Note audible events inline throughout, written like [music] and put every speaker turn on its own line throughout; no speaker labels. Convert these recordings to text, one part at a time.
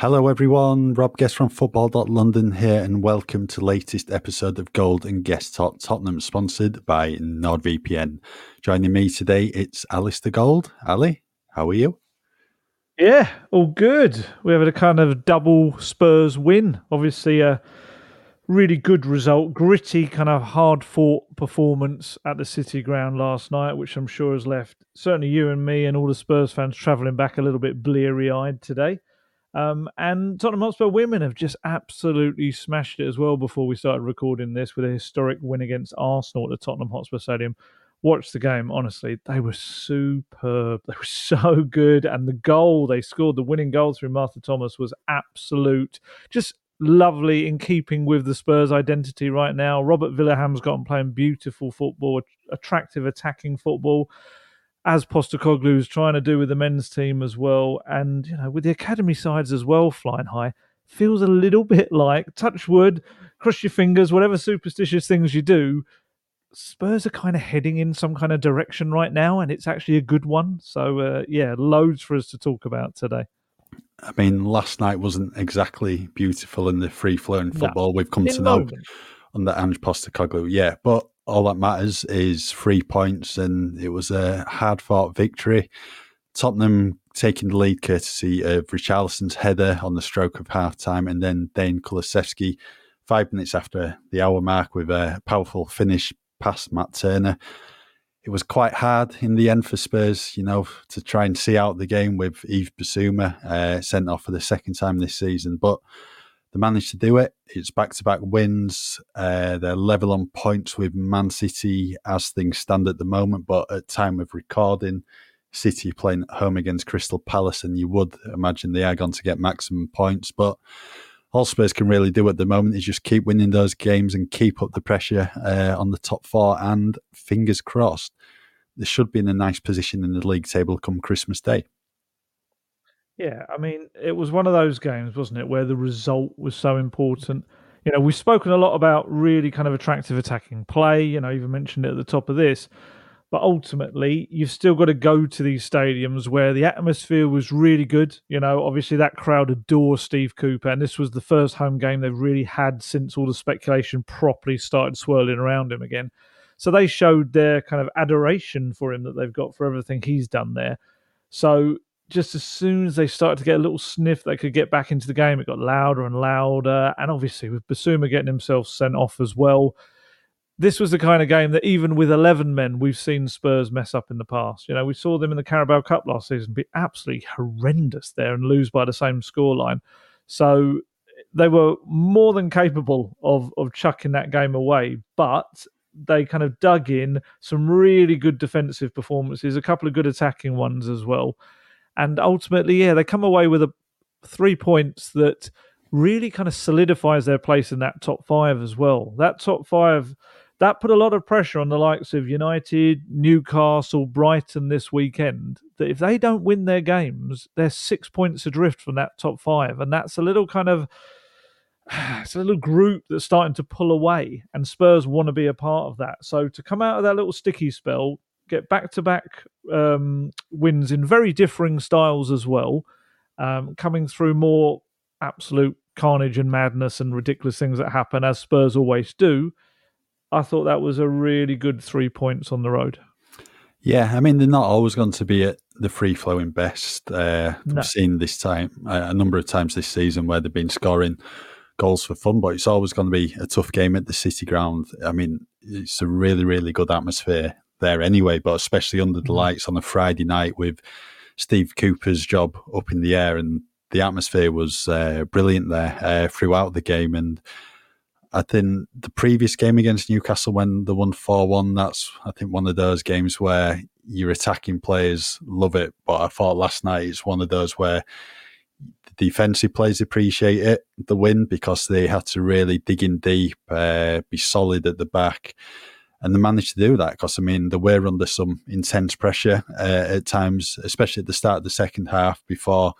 Hello, everyone. Rob Guest from Football.London here, and welcome to latest episode of Gold and Guest Tottenham, sponsored by NordVPN. Joining me today, it's Alasdair Gold. Ali, how are you?
Yeah, all good. We have a kind of double Spurs win. Obviously, a really good result, gritty, kind of hard fought performance at the City ground last night, which I'm sure has left certainly you and me and all the Spurs fans travelling back a little bit bleary eyed today. Um, and Tottenham Hotspur women have just absolutely smashed it as well before we started recording this with a historic win against Arsenal at the Tottenham Hotspur Stadium. Watch the game, honestly, they were superb. They were [laughs] so good. And the goal they scored, the winning goal through Martha Thomas, was absolute, just lovely in keeping with the Spurs identity right now. Robert Vilahamn's gotten playing beautiful football, attractive attacking football as Postecoglou is trying to do with the men's team as well, and you know with the academy sides as well flying high, feels a little [laughs] bit like touch wood, cross your fingers, whatever superstitious things you do. Spurs are kind of heading in some kind of direction right now, and it's actually a good one. So uh, yeah, loads for us to talk about today.
I mean, last night wasn't exactly beautiful in the free flowing football no, we've come to know under Ange Postecoglou. Yeah, but all that matters is three points, and it was a hard fought victory. Tottenham taking the lead courtesy of Richarlison's header on the stroke of half time, and then Dejan Kulusevski five minutes after the hour mark with a powerful finish past Matt Turner. It was quite hard in the end for Spurs, you know, to try and see out the game with Yves Bissouma uh, sent off for the second time this season. But they managed to do it. It's back to back wins. Uh, they're level on points with Man City as things stand at the moment. But at time of recording, City playing at home against Crystal Palace, and you would imagine they are going to get maximum points. But all Spurs can really do at the moment is just keep winning those games and keep up the pressure uh, on the top four. And fingers crossed, they should be in a nice position in the league table come Christmas Day.
Yeah, I mean, it was one of those games, wasn't it, where the result was so important. You know, we've spoken a lot about really kind of attractive attacking play. You know, even mentioned it at the top of this. But ultimately, you've still got to go to these stadiums where the atmosphere was really good. You know, obviously that crowd adore Steve Cooper, and this was the first home game they've really had since all the speculation properly started swirling around him again. So they showed their kind of adoration for him that they've got for everything he's done there. So just as soon as they started to get a little sniff they could get back into the game, it got louder and louder. And obviously, with Bissouma getting himself sent off as well, this was the kind of game that even with 11 men, we've seen Spurs mess up in the past. You know, we saw them in the Carabao Cup last season be absolutely horrendous there and lose by the same scoreline. So they were more than capable of, of chucking that game away. But they kind of dug in some really good defensive performances, a couple of good attacking ones as well. And ultimately, yeah, they come away with a three points that really kind of solidifies their place in that top five as well. That top five that put a lot of pressure on the likes of United, Newcastle, Brighton this weekend. That if they don't win their games, they're six points adrift from that top five, and that's a little kind of [sighs] it's a little group that's starting to pull away, and Spurs want to be a part of that. So to come out of that little sticky spell, get back to back wins in very differing styles as well, um, coming through more absolute carnage and madness and ridiculous things that happen, as Spurs always do. I thought that was a really good three points on the road.
Yeah, I mean, they're not always going to be at the free flowing best. Uh, no. We've seen this time uh, a number of times this season where they've been scoring goals for fun, but it's always going to be a tough game at the City ground. I mean, it's a really, really good atmosphere there anyway, but especially under the mm-hmm. lights on a Friday night with Steve Cooper's job up in the air, and the atmosphere was uh, brilliant there uh, throughout the game. And I think the previous game against Newcastle, when they won four one, that's I think one of those games where your attacking players love it. But I thought last night it's one of those where the defensive players appreciate it, the win, because they had to really dig in deep, uh, be solid at the back and they managed to do that because I mean they were under some intense pressure uh, at times, especially at the start of the second half before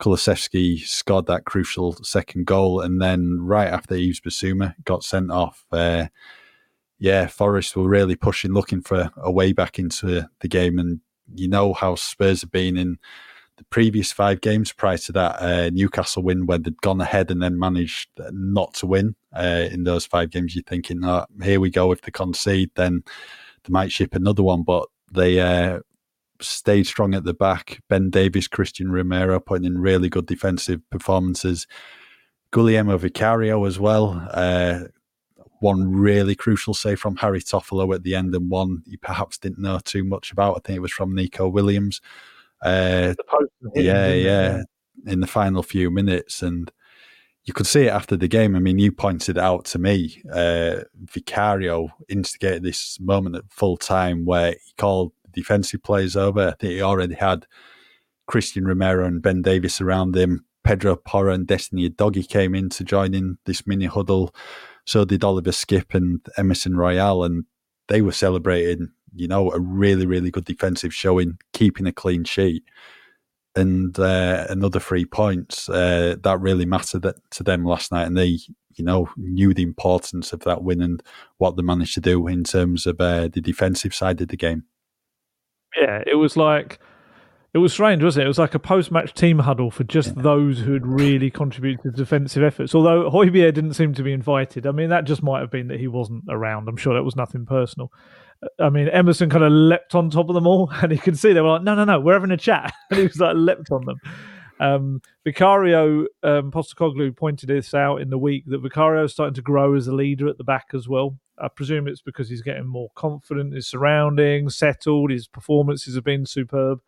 Kulusevski scored that crucial second goal, and then right after Yves Bissouma got sent off. Uh, yeah, Forest were really pushing, looking for a way back into the game, and you know how Spurs have been in the previous five games prior to that uh, Newcastle win, where they'd gone ahead and then managed not to win uh, in those five games, you're thinking, oh, here we go. If they concede, then they might ship another one. But they uh, stayed strong at the back. Ben Davies, Christian Romero putting in really good defensive performances. Guglielmo Vicario as well. Uh, one really crucial save from Harry Toffolo at the end, and one you perhaps didn't know too much about. I think it was from Neco Williams. Uh, yeah, yeah, in the final few minutes, and you could see it after the game. I mean, you pointed out to me, uh, Vicario instigated this moment at full time where he called defensive players over. I think he already had Christian Romero and Ben Davies around him. Pedro Porro and Destiny Udogie came in to join in this mini huddle. So did Oliver Skipp and Emerson Royal, and they were celebrating, you know, a really, really good defensive showing, keeping a clean sheet. And uh, another three points uh, that really mattered to them last night, and they, you know, knew the importance of that win and what they managed to do in terms of uh, the defensive side of the game.
Yeah, it was like it was strange, wasn't it? It was like a post-match team huddle for just yeah. those who had really contributed to defensive efforts. Although Højbjerg didn't seem to be invited. I mean, that just might have been that he wasn't around. I'm sure that was nothing personal. I mean, Emerson kind of leapt on top of them all, [laughs] and you can see they were like, "No, no, no, we're having a chat," [laughs] and he was like leapt on them. Um, Vicario um, Postecoglou pointed this out in the week that Vicario is starting to grow as a leader at the back as well. I presume it's because he's getting more confident his surroundings, settled. His performances have been superb.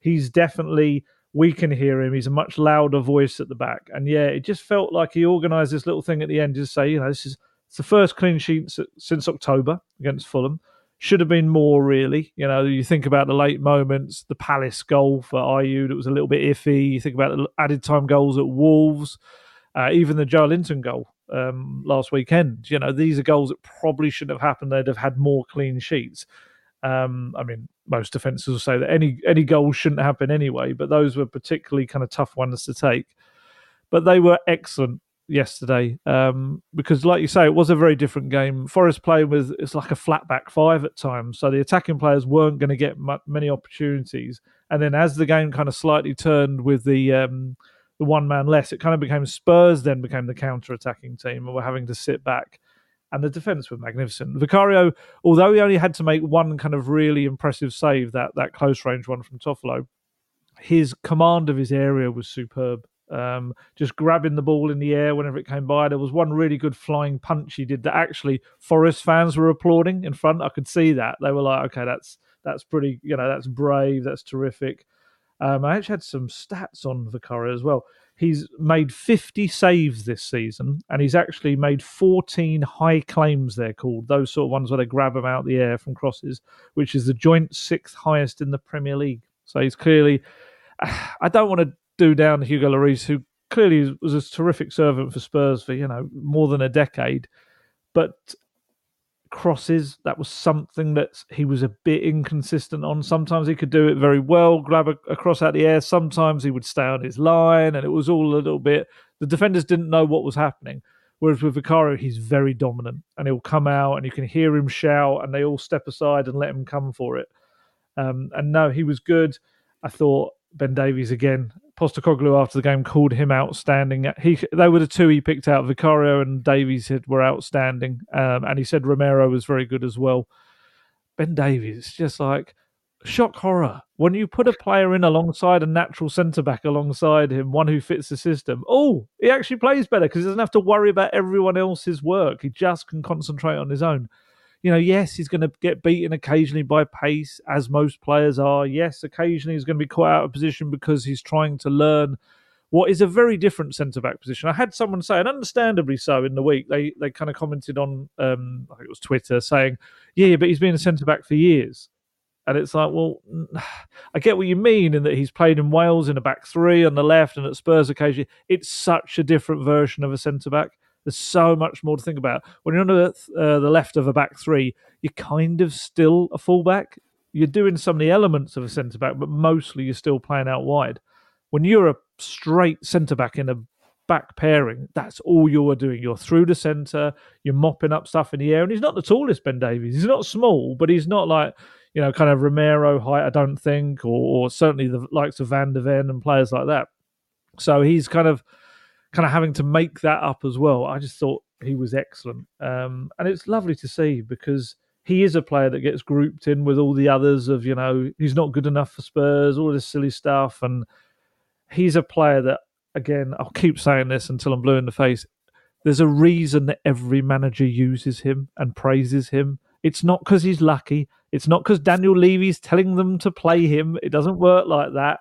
He's definitely we can hear him. He's a much louder voice at the back, and yeah, it just felt like he organised this little thing at the end to say, you know, this is it's the first clean sheet since October against Fulham. Should have been more, really. You know, you think about the late moments, the Palace goal for Ayew that was a little bit iffy. You think about the added time goals at Wolves, uh, even the Joelinton goal um, last weekend. You know, these are goals that probably shouldn't have happened. They'd have had more clean sheets. Um, I mean, most defenses will say that any any goals shouldn't happen anyway, but those were particularly kind of tough ones to take. But they were excellent yesterday um, because, like you say, it was a very different game. Forest playing with it's like a flat back five at times, so the attacking players weren't going to get many opportunities. And then as the game kind of slightly turned with the um, the one man less, it kind of became Spurs then became the counter attacking team, and we're having to sit back and the defence were magnificent. Vicario, although he only had to make one kind of really impressive save, that that close range one from Toffolo, his command of his area was superb. Um, just grabbing the ball in the air whenever it came by. There was one really good flying punch he did that actually Forest fans were applauding in front. I could see that they were like, "Okay, that's that's pretty. You know, that's brave. That's terrific." Um, I actually had some stats on Vicario as well. He's made 50 saves this season, and he's actually made 14 high claims, they're called, those sort of ones where they grab them out the air from crosses, which is the joint sixth highest in the Premier League. So he's clearly, [sighs] I don't want to do down Hugo Lloris, who clearly was a terrific servant for Spurs for, you know, more than a decade. But crosses. That was something that he was a bit inconsistent on. Sometimes he could do it very well, grab a, a, cross out the air. Sometimes he would stay on his line, and it was all a little bit. The defenders didn't know what was happening. Whereas with Vicario, he's very dominant, and he'll come out, and you can hear him shout, and they all step aside and let him come for it. Um, and no, he was good. I thought Ben Davies again Postecoglou after the game called him outstanding. He they were the two he picked out. Vicario and Davies were outstanding, um, and he said Romero was very good as well. Ben Davies, just like shock horror when you put a player in alongside a natural centre back alongside him, one who fits the system. Oh, he actually plays better because he doesn't have to worry about everyone else's work. He just can concentrate on his own you know, yes, he's going to get beaten occasionally by pace, as most players are. Yes, occasionally he's going to be caught out of position because he's trying to learn what is a very different centre back position. I had someone say, and understandably so, in the week they they kind of commented on, um, I think it was Twitter, saying, "Yeah, but he's been a centre back for years." And it's like, well, [sighs] I get what you mean in that he's played in Wales in a back three on the left and at Spurs occasionally. It's such a different version of a centre back. There's so much more to think about. When you're on the, uh, the left of a back three, you're kind of still a fullback. You're doing some of the elements of a centre back, but mostly you're still playing out wide. When you're a straight centre back in a back pairing, that's all you're doing. You're through the centre, you're mopping up stuff in the air. And he's not the tallest Ben Davies. He's not small, but he's not like, you know, kind of Romero height, I don't think, or, or certainly the likes of Van der Ven and players like that. So he's kind of kind of having to make that up as well. I just thought he was excellent, um, and it's lovely to see because he is a player that gets grouped in with all the others of you know he's not good enough for Spurs, all this silly stuff, and he's a player that again I'll [laughs] keep saying this until I'm blue in the face. There's a reason that every manager uses him and praises him. It's not because he's lucky. It's not because Daniel Levy's telling them to play him. It doesn't work like that.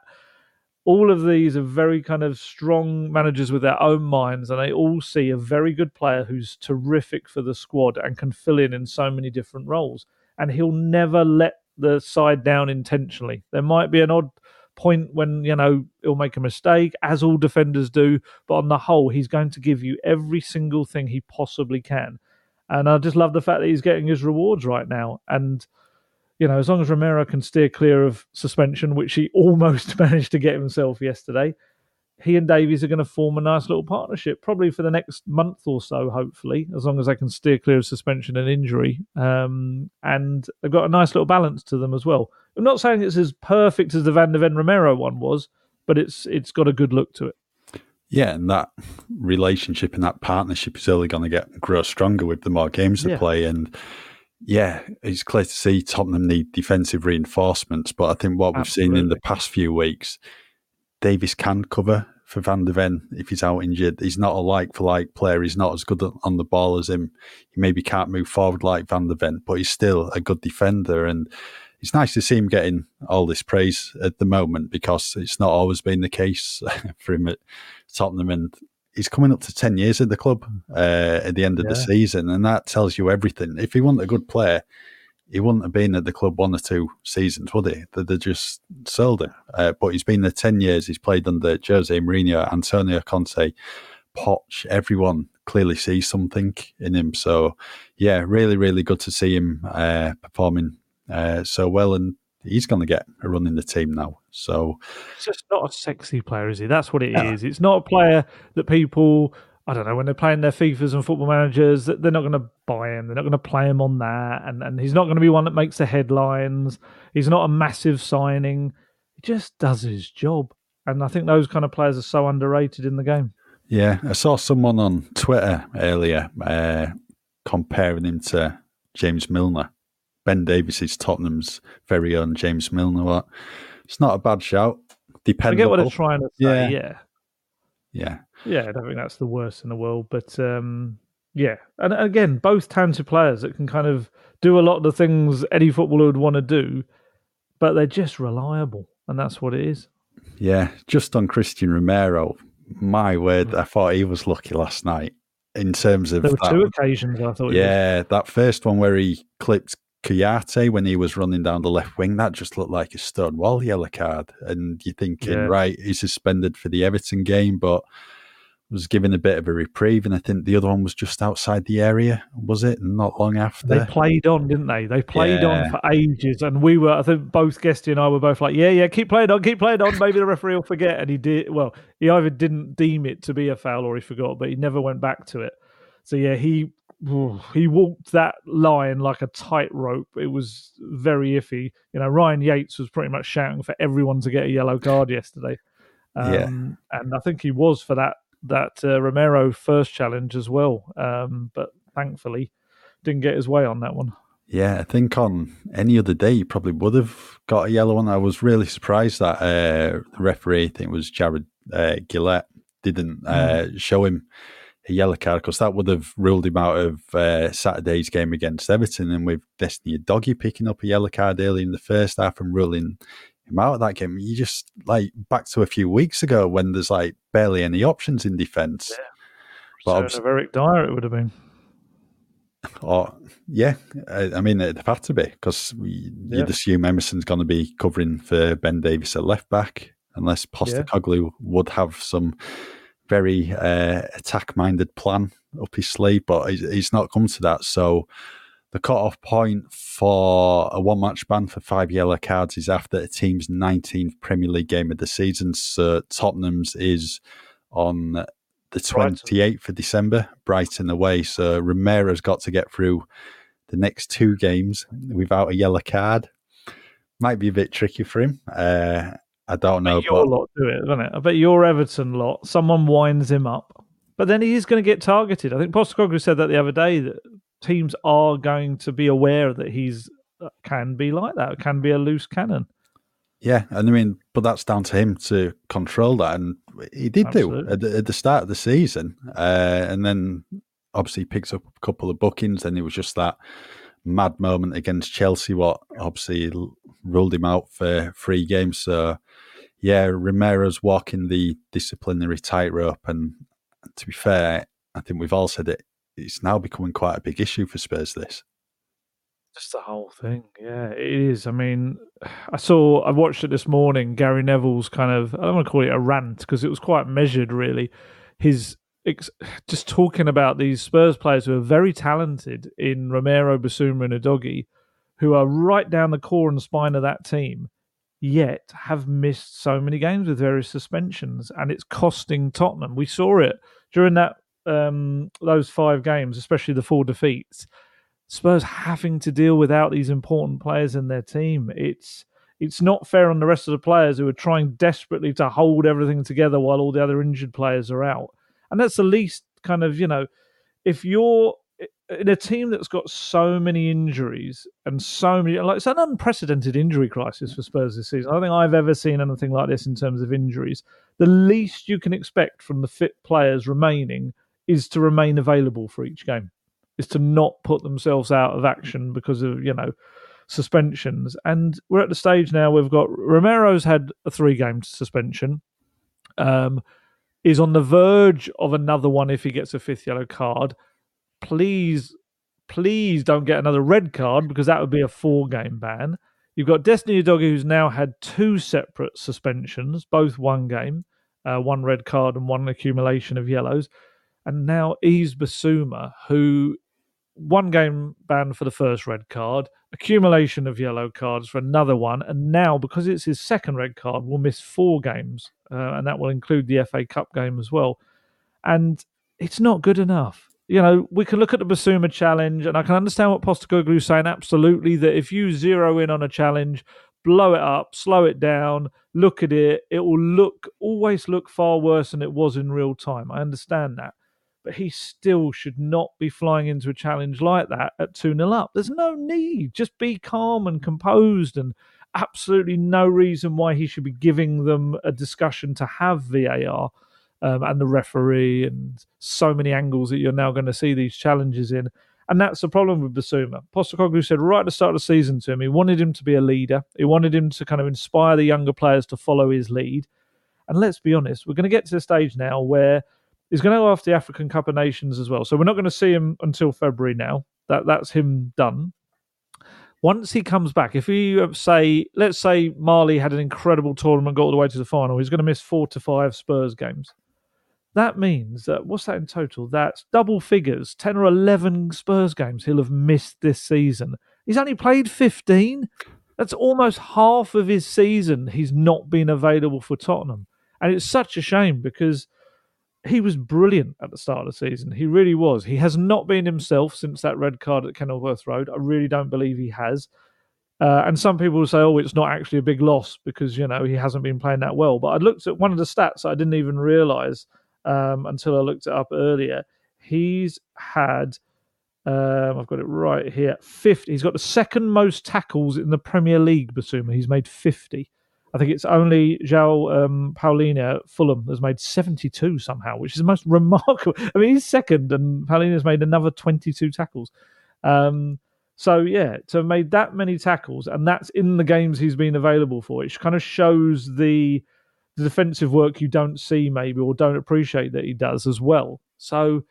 All of these are very kind of strong managers with their own minds, and they all see a very good player who's terrific for the squad and can fill in in so many different roles. And he'll never let the side down intentionally. There might be an odd point when you know he'll make a mistake, as all defenders do. But on the whole, he's going to give you every single thing he possibly can. And I just love the fact that he's getting his rewards right now. And you know, as long as Romero can steer clear of suspension, which he [laughs] almost [laughs] managed to get himself yesterday, he and Davies are going to form a nice little partnership, probably for the next month or so, hopefully, as long as they can steer clear of suspension and injury. Um, and they've got a nice little balance to them as well. I'm not saying it's as perfect as the Van der Ven Romero one was, but it's it's got a good look to it.
Yeah, and that relationship and that partnership is only going to get grow stronger with the more games they yeah. play. And yeah, it's clear to see Tottenham need defensive reinforcements, but I think what we've seen in the past few weeks, Davies can cover for Van der Ven if he's out injured. He's not a like for like player. He's not as good on the ball as him. He maybe can't move forward like Van der Ven, but he's still a good defender. And it's nice to see him getting all this praise at the moment because it's not always been the case [laughs] for him at Tottenham. And he's coming up to 10 years at the club uh, at the end of yeah. the season. And that tells you everything. If he wasn't a good player, he wouldn't have been at the club one or two seasons, would he? They, just sold him. Uh, but he's been there 10 years. He's played under Jose Mourinho, Antonio Conte, Poch. Everyone clearly sees something in him. So, yeah, really, really good to see him uh, performing uh, so well, and he's going to get a run in the team now. So
it's just not a sexy player, is he? That's what it is. It's not a player that people. I don't know when they're playing their FIFAs and football managers, they're not going to buy him. They're not going to play him on that, and and he's not going to be one that makes the headlines. He's not a massive signing. He just does his job, and I think those kind of players are so underrated in the game.
Yeah, I saw someone on Twitter earlier uh, comparing him to James Milner Ben Davies is Tottenham's very own James Milner. What? It's not a bad shout. Dependable.
I get what they're trying to say. Yeah.
Yeah.
Yeah. Yeah. I don't think that's the worst in the world, but um, yeah. And again, both talented players that can kind of do a lot of the things any footballer would want to do, but they're just reliable, and that's what it is.
Yeah. Just on Christian Romero, my word, mm. I thought he was lucky last night in terms of
there were that, two occasions I thought.
Yeah, that first one where he clipped Kouyaté when he was running down the left wing, that just looked like a stone wall yellow card. And you're thinking, yeah. right, he's suspended for the Everton game, but was given a bit of a reprieve. And I think the other one was just outside the area, was it? Not long after.
They played on, didn't they? They played yeah. on for ages. And we were, I think both Guesty and I were both like, yeah, yeah, keep playing on, keep playing on. Maybe the referee will forget. And he did, well, he either didn't deem it to be a foul or he forgot, but he never went back to it. So yeah, he he walked that line like a tightrope. It was very iffy. You know, Ryan Yates was pretty much shouting for everyone to get a yellow card yesterday. Um, yeah. and I think he was for that that uh, Romero first challenge as well. Um, but thankfully, didn't get his way on that one.
Yeah, I think on any other day he probably would have got a yellow one. I was really surprised that uh, the referee, I think it was Jared uh, Gillett, didn't mm. show him a yellow card because that would have ruled him out of uh, Saturday's game against Everton. And with Destiny Udogie picking up a yellow card early in the first half and ruling him out of that game, you just like back to a few weeks ago when there's like barely any options in defence. Yeah.
But of Eric Dier, it would have been. [laughs]
Or yeah, I, I mean it'd have had to be because you'd yeah. assume Emerson's going to be covering for Ben Davies at left back, unless Postecoglou yeah. would have some very uh, attack minded plan up his sleeve, but he's, he's not come to that. So the cut-off point for a one-match ban for five yellow cards is after a team's 19th Premier League game of the season. So Tottenham's is on the 28th of December, Brighton away. So Romero's got to get through the next two games without a yellow card. might be a bit tricky for him. Uh, I don't know.
your but... lot do it, doesn't it? I bet your Everton lot, someone winds him up, but then he is going to get targeted. I think Postecoglou said that the other day that teams are going to be aware that he's uh, can be like that, can be a loose cannon.
Yeah, and I mean, but that's down to him to control that, and he did Absolutely. do at the, at the, start of the season, uh, and then obviously picks up a couple of bookings, and it was just that mad moment against Chelsea, what obviously ruled him out for three games. So, yeah, Romero's walking the disciplinary tightrope, and to be fair, I think we've all said it. It's now becoming quite a big issue for Spurs. This
just the whole thing, yeah, it is. I mean, [sighs] I saw, I watched it this morning. Gary Neville's kind of, I don't want to call it a rant because it was quite measured, really. His [sighs] just talking about these Spurs players who are very talented in Romero, Bissouma, and Udogie, who are right down the core and spine of that team, yet have missed so many games with various suspensions, and it's costing Tottenham. We saw it during that um, those five games, especially the four defeats. Spurs having to deal without these important players in their team. It's it's not fair on the rest of the players who are trying desperately to hold everything together while all the other injured players are out and that's the least kind of you know if you're in a team that's got so many injuries and so many like it's an unprecedented injury crisis for Spurs this season. I don't think I've ever seen anything like this in terms of injuries. The least you can expect from the fit players remaining is to remain available for each game. Is to not put themselves out of action because of, you know, suspensions. And we're at the stage now we've got Romero's had a three game suspension. Um, is on the verge of another one if he gets a fifth yellow card. Please, please don't get another red card because that would be a four game ban. You've got Destiny Udogie, who's now had two separate suspensions, both one game, uh, one red card and one accumulation of yellows. And now Yves Bissouma, who one game ban for the first red card, accumulation of yellow cards for another one, and now because it's his second red card, will miss four games, uh, and that will include the FA Cup game as well. And it's not good enough. You know, we can look at the Bissouma challenge, and I can understand what Postecoglou is saying. Absolutely, that if you zero in on a challenge, blow it up, slow it down, look at it, it will look always look far worse than it was in real time. I understand that but he still should not be flying into a challenge like that at 2 0 up. There's no need. Just be calm and composed, and absolutely no reason why he should be giving them a discussion to have VAR um, and the referee and so many angles that you're now going to see these challenges in. And that's the problem with Bissouma. Postecoglou said right at the start of the season to him, he wanted him to be a leader. He wanted him to kind of inspire the younger players to follow his lead. And let's be honest, we're going to get to the stage now where He's going to go after the African Cup of Nations as well. So we're not going to see him until February now. That that's him done. Once he comes back, if you say, let's say Mali had an incredible tournament, got all the way to the final, he's going to miss four to five Spurs games. That means that what's that in total? That's double figures, ten or eleven Spurs games he'll have missed this season. He's only played fifteen. That's almost half of his season. He's not been available for Tottenham, and it's such a shame because he was brilliant at the start of the season. He really was. He has not been himself since that red card at Kenilworth Road. I really don't believe he has. Uh, and some people will say, oh, it's not actually a big loss because, you know, he hasn't been playing that well. But I looked at one of the stats I didn't even realize um, until I looked it up earlier. He's had, um, I've got it right here, 50. He's got the second most tackles in the Premier League, Bissouma. He's made 50. I think it's only João um, Palhinha Fulham has made 72 somehow, which is the most [laughs] remarkable. I mean, he's second, and Palhinha's made another 22 tackles. Um, so yeah, to have made that many tackles, and that's in the games he's been available for, it kind of shows the, the defensive work you don't see maybe or don't appreciate that he does as well. So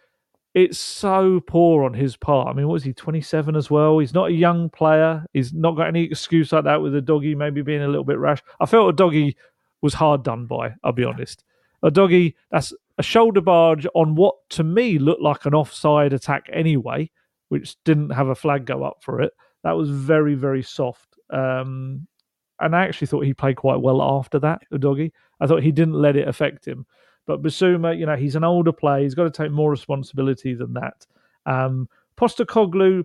it's so poor on his part. I mean, what is he, 27 as well? He's not a young player. He's not got any excuse like that with Udogie maybe being a little bit rash. I felt Udogie was hard done by, I'll be honest. Udogie, that's a shoulder barge on what to me looked like an offside attack anyway, which didn't have a flag go up for it. That was very, very soft. Um, and I actually thought he played quite well after that, Udogie. I thought he didn't let it affect him. But Bissouma, you know, he's an older player. He's got to take more responsibility than that. Um, Postecoglou,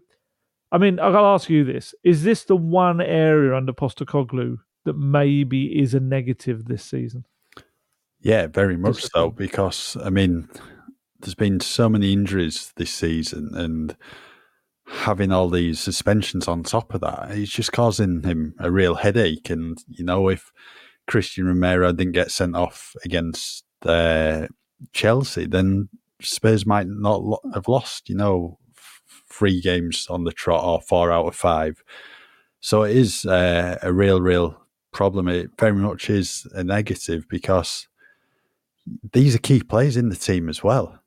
I mean, I'll ask you this: Is this the one area under Postecoglou that maybe is a negative this season?
Yeah, very much so. Because I mean, there's been so many injuries this season, and having all these suspensions on top of that, it's just causing him a real headache. And you know, if Christian Romero didn't get sent off against uh, Chelsea, then Spurs might not lo- have lost. You know, f- three games on the trot or four out of five. So it is uh, a real, real problem. It very much is a negative because these are key players in the team as well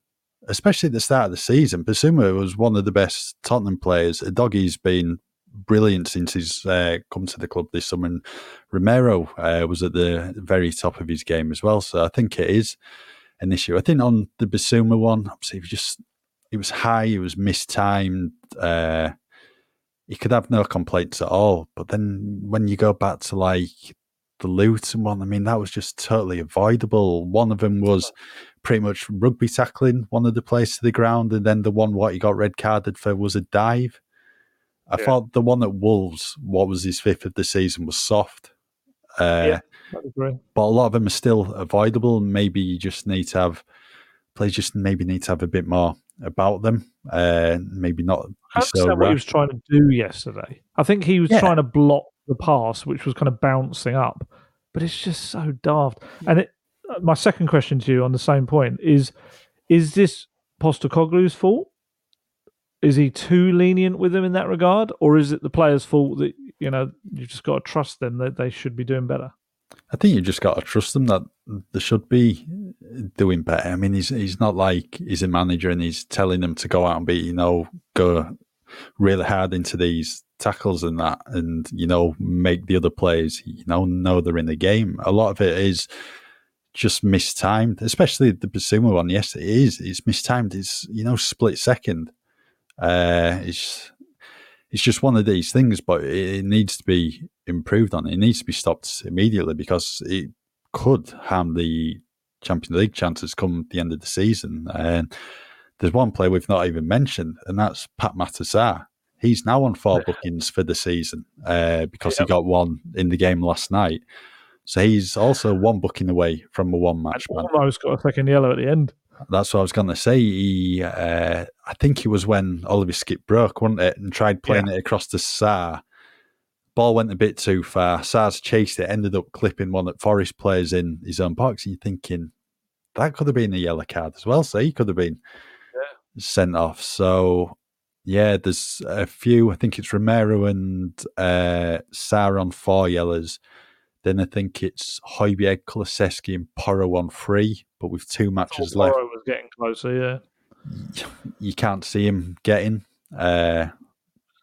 especially at the start of the season. Bissouma was one of the best Tottenham players. Udogie's been brilliant since he's uh, come to the club this summer. And Romero uh, was at the very top of his game as well. So I think it is an issue. I think on the Bissouma one, obviously, he just it was high, it was mistimed. Uh, he could have no complaints at all. But then when you go back to like the Luton one, I mean, that was just totally avoidable. One of them was pretty much rugby tackling one of the players to the ground, and then the one what he got red carded for was a dive. I yeah. thought the one at Wolves, what was his fifth of the season, was soft. Uh, yeah, but a lot of them are still avoidable. Maybe you just need to have players just maybe need to have a bit more about them. Uh, maybe not.
I understand so what he was trying to do yesterday. I think he was yeah. trying to block the pass, which was kind of bouncing up, but it's just so daft. And it, my second question to you on the same point is: Is this Postecoglou's fault? Is he too lenient with them in that regard, or is it the players' fault that you know you've just got to trust them that they should be doing better?
I think you just got to trust them that they should be doing better. I mean, he's he's not like he's a manager and he's telling them to go out and be, you know, go really hard into these tackles and that, and you know, make the other players, you know, know they're in the game. A lot of it is just mistimed, especially the Bissouma one. Yes, it is. It's mistimed. It's you know split second. Uh, it's it's just one of these things, but it, needs to be improved on. It needs to be stopped immediately because it could harm the Champions League chances come the end of the season. And there's one player we've not even mentioned, and that's Pape Matar Sarr. He's now on four bookings for the season uh, because yep. he got one in the game last night. So he's also one booking away from a one match man.
Almost got a second yellow at the end.
That's what I was going to say. He, uh, I think it was when Oliver Skipp broke, wasn't it, and tried playing yeah. it across to Sarr. Ball went a bit too far. Sarr's chased it, ended up clipping one that Forest plays in his own box. And you're thinking that could have been a yellow card as well. So he could have been yeah. sent off. So yeah, there's a few. I think it's Romero and uh, on four yellows. Then I think it's Højbjerg, Kulusevski, and Porro on three, but with two matches oh, left.
Porro was getting closer,
yeah. You can't see him getting uh,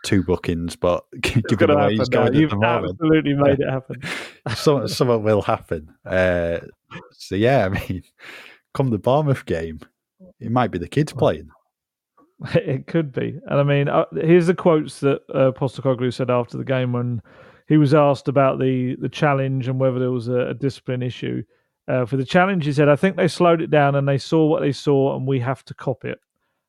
two bookings, but [laughs] given the way he's going
You've at the moment, absolutely made it happen. [laughs]
some, something will happen. Uh, so yeah, I mean, come the Bournemouth game, it might be the kids playing. [laughs]
It could be, and I mean, uh, here's the quotes that uh, Postecoglou said after the game when he was asked about the the challenge and whether there was a, a discipline issue. Uh, for the challenge, he said, "I think they slowed it down and they saw what they saw, and we have to cop it."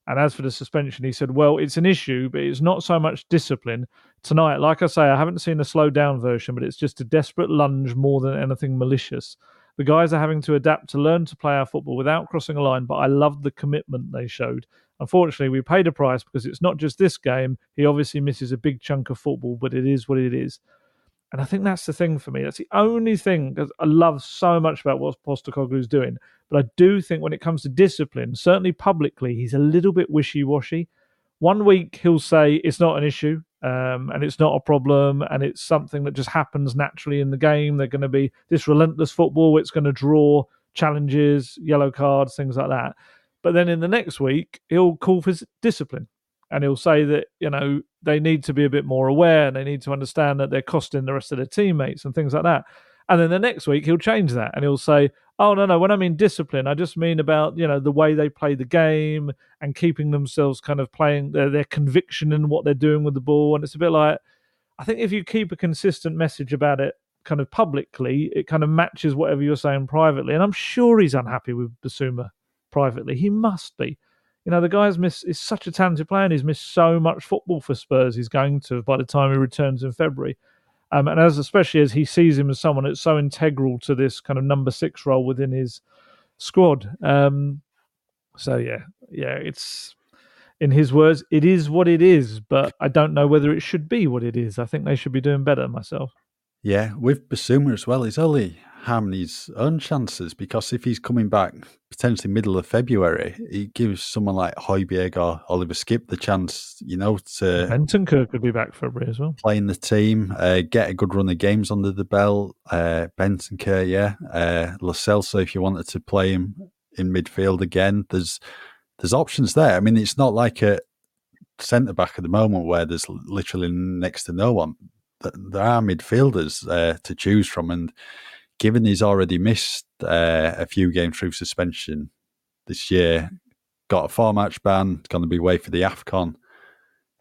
And as for the suspension, he said, "Well, it's an issue, but it's not so much discipline tonight. Like I say, I haven't seen the slowed down version, but it's just a desperate lunge more than anything malicious." The guys are having to adapt to learn to play our football without crossing a line, but I loved the commitment they showed. Unfortunately, we paid a price because it's not just this game. He obviously misses a big chunk of football, but it is what it is. And I think that's the thing for me. That's the only thing because I love so much about what Postecoglou's doing. But I do think when it comes to discipline, certainly publicly, he's a little bit wishy washy. One week he'll say it's not an issue um, and it's not a problem and it's something that just happens naturally in the game. They're going to be this relentless football. It's going to draw challenges, yellow cards, things like that. But then in the next week, he'll call for discipline and he'll say that you know they need to be a bit more aware and they need to understand that they're costing the rest of their teammates and things like that. And then the next week he'll change that and he'll say, "Oh no, no, when I mean discipline, I just mean about you know the way they play the game and keeping themselves kind of playing their, their conviction in what they're doing with the ball." And it's a bit like I think if you keep a consistent message about it kind of publicly, it kind of matches whatever you're saying privately. And I'm sure he's unhappy with Bissouma privately. He must be You know, the guy's missed is such a talented player and he's missed so much football for Spurs he's going to by the time he returns in February. Um, and as especially as he sees him as someone that's so integral to this kind of number six role within his squad. Um, so yeah, yeah, it's in his words, it is what it is, but I don't know whether it should be what it is. I think they should be doing better myself.
Yeah, with Bissouma as well, he's only harming his own chances because if he's coming back potentially middle of February, he gives someone like Højbjerg or Oliver Skipp the chance, you know, to
Bentancur could be back February as well.
playing the team, uh, get a good run of games under the belt. Uh, Bentancur, yeah, uh, Celso if you wanted to play him in midfield again. There's there's options there. I mean, it's not like a centre back at the moment where there's literally next to no one. There are midfielders uh, to choose from, and given he's already missed uh, a few games through suspension this year, got a four match ban, going to be away for the AFCON.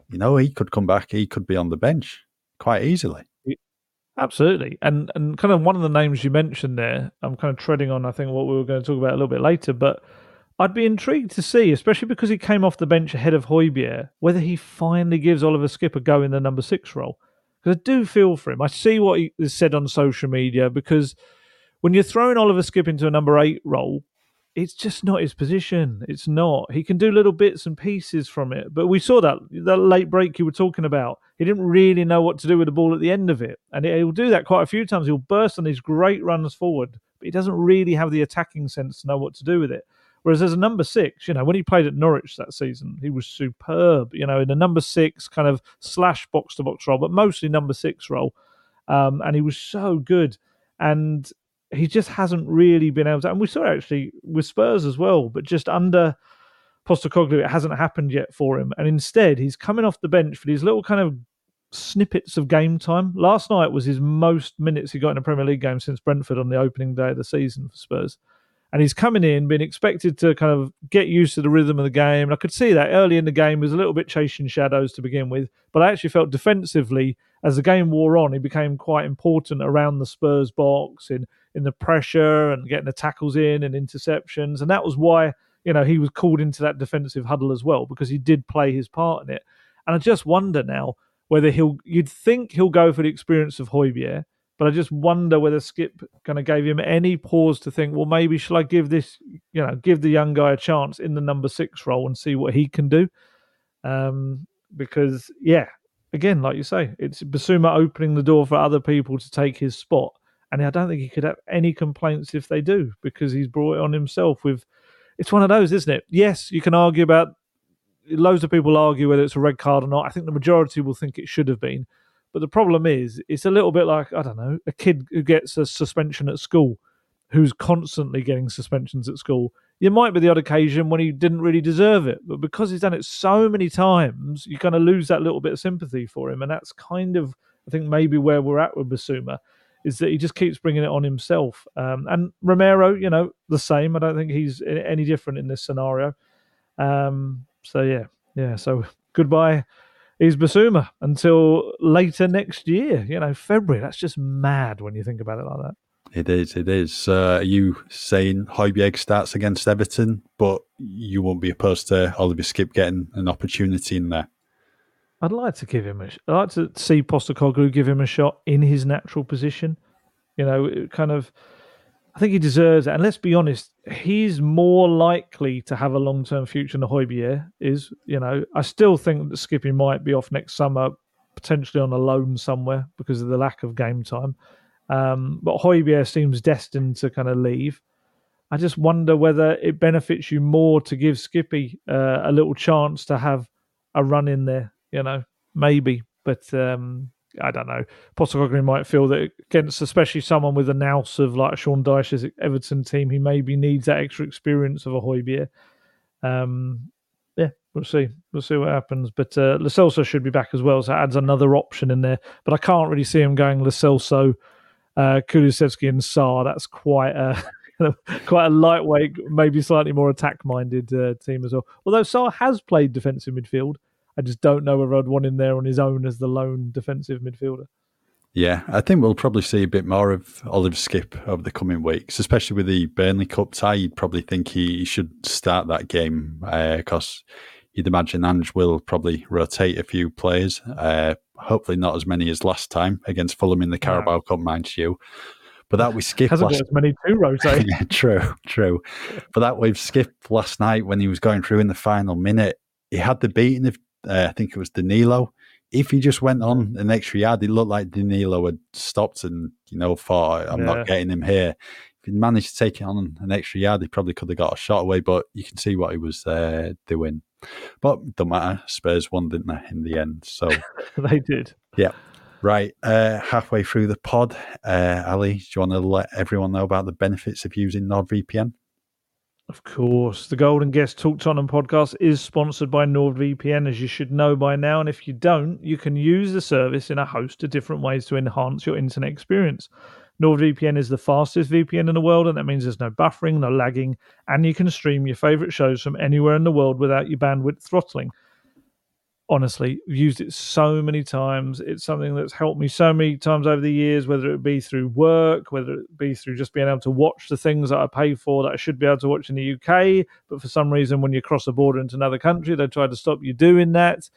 You know, he could come back, he could be on the bench quite easily.
Absolutely. And and kind of one of the names you mentioned there, I'm kind of treading on I think what we were going to talk about a little bit later, but I'd be intrigued to see, especially because he came off the bench ahead of Højbjerg, whether he finally gives Oliver Skipp a go in the number six role. Because I do feel for him. I see what he said on social media because when you're throwing Oliver Skipp into a number eight role, it's just not his position. It's not. He can do little bits and pieces from it. But we saw that that late break you were talking about. He didn't really know what to do with the ball at the end of it. And he'll do that quite a few times. He'll burst on these great runs forward, but he doesn't really have the attacking sense to know what to do with it. Whereas as a number six, you know, when he played at Norwich that season, he was superb, you know, in a number six kind of slash box to box role, but mostly number six role. Um, and he was so good. And he just hasn't really been able to. And we saw it actually with Spurs as well, but just under Postecoglou, it hasn't happened yet for him. And instead, he's coming off the bench for these little kind of snippets of game time. Last night was his most minutes he got in a Premier League game since Brentford on the opening day of the season for Spurs and he's coming in, being expected to kind of get used to the rhythm of the game. And I could see that early in the game he was a little bit chasing shadows to begin with, but I actually felt defensively as the game wore on, he became quite important around the Spurs box in in the pressure and getting the tackles in and interceptions, and that was why you know he was called into that defensive huddle as well because he did play his part in it. And I just wonder now whether he'll you'd think he'll go for the experience of Højbjerg but I just wonder whether Skipp kind of gave him any pause to think, well, maybe shall I give this, you know, give the young guy a chance in the number six role and see what he can do? Um, because yeah, again, like you say, it's Bissouma opening the door for other people to take his spot, and I don't think he could have any complaints if they do because he's brought it on himself. With it's one of those, isn't it? Yes, you can argue about. Loads of people argue whether it's a red card or not. I think the majority will think it should have been but the problem is, it's a little bit like, I don't know, a kid who gets a suspension at school, who's constantly getting suspensions at school. There might be the odd occasion when he didn't really deserve it, but because he's done it so many times, you kind of lose that little bit of sympathy for him. And that's kind of, I think, maybe where we're at with Bissouma is that he just keeps bringing it on himself. Um, and Romero, you know, the same. I don't think he's any different in this scenario. Um, so yeah, yeah. So goodbye is Bissouma until later next year. You know, February. That's just mad when you think about it like that.
It is. It is. Uh, are you saying Højbjerg starts against Everton, but you won't be opposed to Oliver Skipp getting an opportunity in there?
I'd like to give him a. I'd like to see Postecoglou give him a shot in his natural position. You know, kind of I think he deserves it. And let's be honest, he's more likely to have a long term future than Højbjerg is. You know, I still think that Skippy might be off next summer, potentially on a loan somewhere because of the lack of game time. Um, but Højbjerg seems destined to kind of leave. I just wonder whether it benefits you more to give Skippy uh, a little chance to have a run in there. You know, maybe, but um, I don't know. Postecoglou might feel that against, especially someone with a nous of like Sean Dyche's Everton team, he maybe needs that extra experience of a Højbjerg. Um, yeah, we'll see. We'll see what happens. But uh, Lo Celso should be back as well, so it adds another option in there. But I can't really see him going Lo Celso, uh, Kulusevski, and Sarr. That's quite a [laughs] quite a lightweight, maybe slightly more attack-minded uh, team as well. Although Sarr has played defensive midfield I just don't know whether I'd want him there on his own as the lone defensive midfielder.
Yeah, I think we'll probably see a bit more of Olive Skipp over the coming weeks, especially with the Burnley Cup tie. You'd probably think he should start that game because uh, you'd imagine Ange will probably rotate a few players. Uh, hopefully, not as many as last time against Fulham in the Carabao Cup, mind you. But that we skipped
Hasn't
last...
got as many to rotate. [laughs]
yeah, true, true. But that we've skipped last night when he was going through in the final minute. He had the beating of uh, I think it was Danilo if he just went on an extra yard, it looked like Danilo had stopped and, you know, thought, I'm yeah. not getting him here. If he managed to take it on an extra yard, he probably could have got a shot away, but you can see what he was uh, doing. But don't matter. Spurs won, didn't they, in the end? So [laughs]
they did.
Yeah. Right. Uh, halfway through the pod, uh, Ali, do you want to let everyone know about the benefits of using NordVPN?
Of course. The Gold and Guest Talk Tottenham podcast is sponsored by NordVPN, as you should know by now. And if you don't, you can use the service in a host of different ways to enhance your internet experience. NordVPN is the fastest VPN in the world, and that means there's no buffering, no lagging, and you can stream your favorite shows from anywhere in the world without your bandwidth throttling honestly used it so many times. It's something that's helped me so many times over the years whether it be through work whether it be through just being able to watch the things that i pay for that i should be able to watch in the uk but for some reason when you cross a border into another country they try to stop you doing that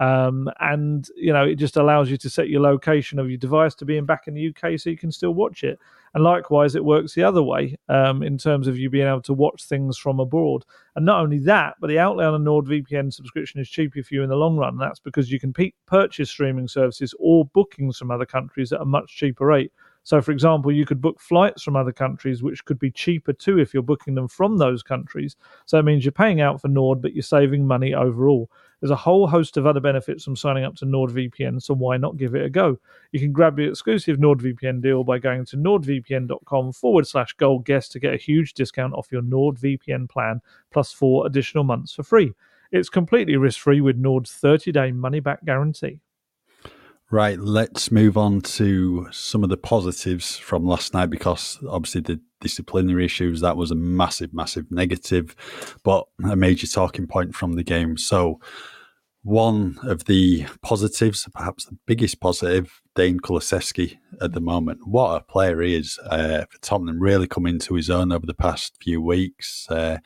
um, and you know it just allows you to set your location of your device to being back in the uk so you can still watch it and likewise, it works the other way um, in terms of you being able to watch things from abroad. And not only that, but the outlay on a NordVPN subscription is cheaper for you in the long run. That's because you can pe- purchase streaming services or bookings from other countries at a much cheaper rate. So, for example, you could book flights from other countries, which could be cheaper too if you're booking them from those countries. So it means you're paying out for Nord, but you're saving money overall. There's a whole host of other benefits from signing up to NordVPN, so why not give it a go? You can grab your exclusive NordVPN deal by going to nordvpn.com forward slash gold guest to get a huge discount off your NordVPN plan plus four additional months for free. It's completely risk free with Nord's 30 day money back guarantee.
Right, let's move on to some of the positives from last night because obviously the disciplinary issues that was a massive, massive negative, but a major talking point from the game. So, one of the positives, perhaps the biggest positive, Dejan Kulusevski at the moment. What a player he is uh, for Tottenham, really come into his own over the past few weeks. Uh,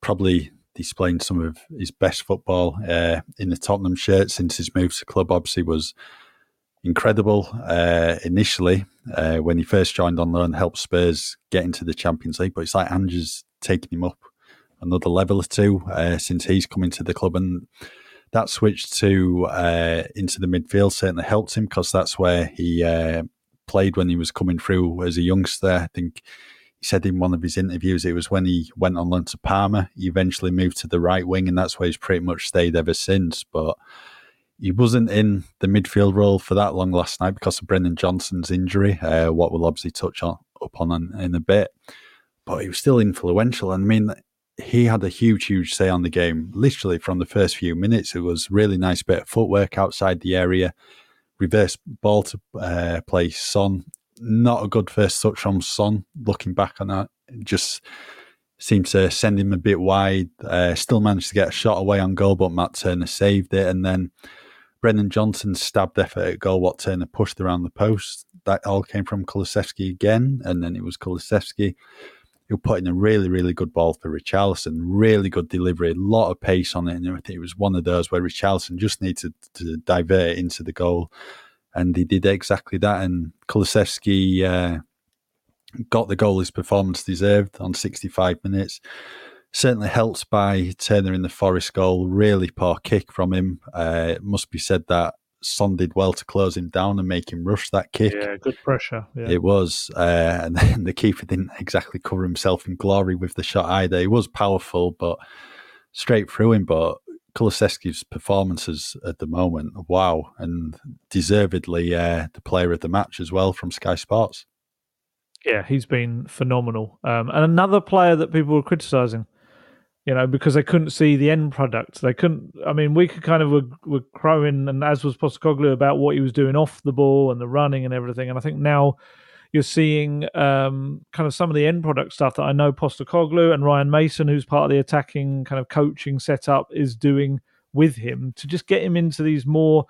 probably displaying some of his best football uh, in the Tottenham shirt since his move to club. Obviously, was incredible uh, initially uh, when he first joined on loan, helped Spurs get into the Champions League. But it's like Ange's taking him up another level or two uh, since he's come into the club, and that switch to uh, into the midfield certainly helped him because that's where he uh, played when he was coming through as a youngster. I think. He said in one of his interviews it was when he went on loan to Parma. He eventually moved to the right wing, and that's where he's pretty much stayed ever since. But he wasn't in the midfield role for that long last night because of Brennan Johnson's injury, uh, what we'll obviously touch on upon in, in a bit. But he was still influential. And I mean, he had a huge, huge say on the game, literally from the first few minutes. It was really nice bit of footwork outside the area, reverse ball to uh, play Son. Not a good first touch from Son, looking back on that. Just seemed to send him a bit wide. Uh, still managed to get a shot away on goal, but Matt Turner saved it. And then Brennan Johnson stabbed effort at goal, what Turner pushed around the post. That all came from Kulusevski again, and then it was Kulusevski who put in a really, really good ball for Richarlison. Really good delivery, a lot of pace on it, and I think it was one of those where Richarlison just needed to, to divert into the goal, and he did exactly that. And Kulusevski uh, got the goal his performance deserved on 65 minutes certainly helped by Turner in the Forest goal. Really poor kick from him. Uh, it must be said that Son did well to close him down and make him rush that kick.
Yeah, good pressure. Yeah.
It was. Uh, and [laughs] then the keeper didn't exactly cover himself in glory with the shot either. He was powerful, but straight through him. But Kulusevski's performances at the moment, wow. And deservedly uh, the player of the match as well from Sky Sports.
Yeah, he's been phenomenal. Um, and another player that people were criticising you know, because they couldn't see the end product. They couldn't. I mean, we could kind of were, were crowing, and as was Postecoglou about what he was doing off the ball and the running and everything. And I think now you're seeing um, kind of some of the end product stuff that I know Postecoglou and Ryan Mason, who's part of the attacking kind of coaching setup, is doing with him to just get him into these more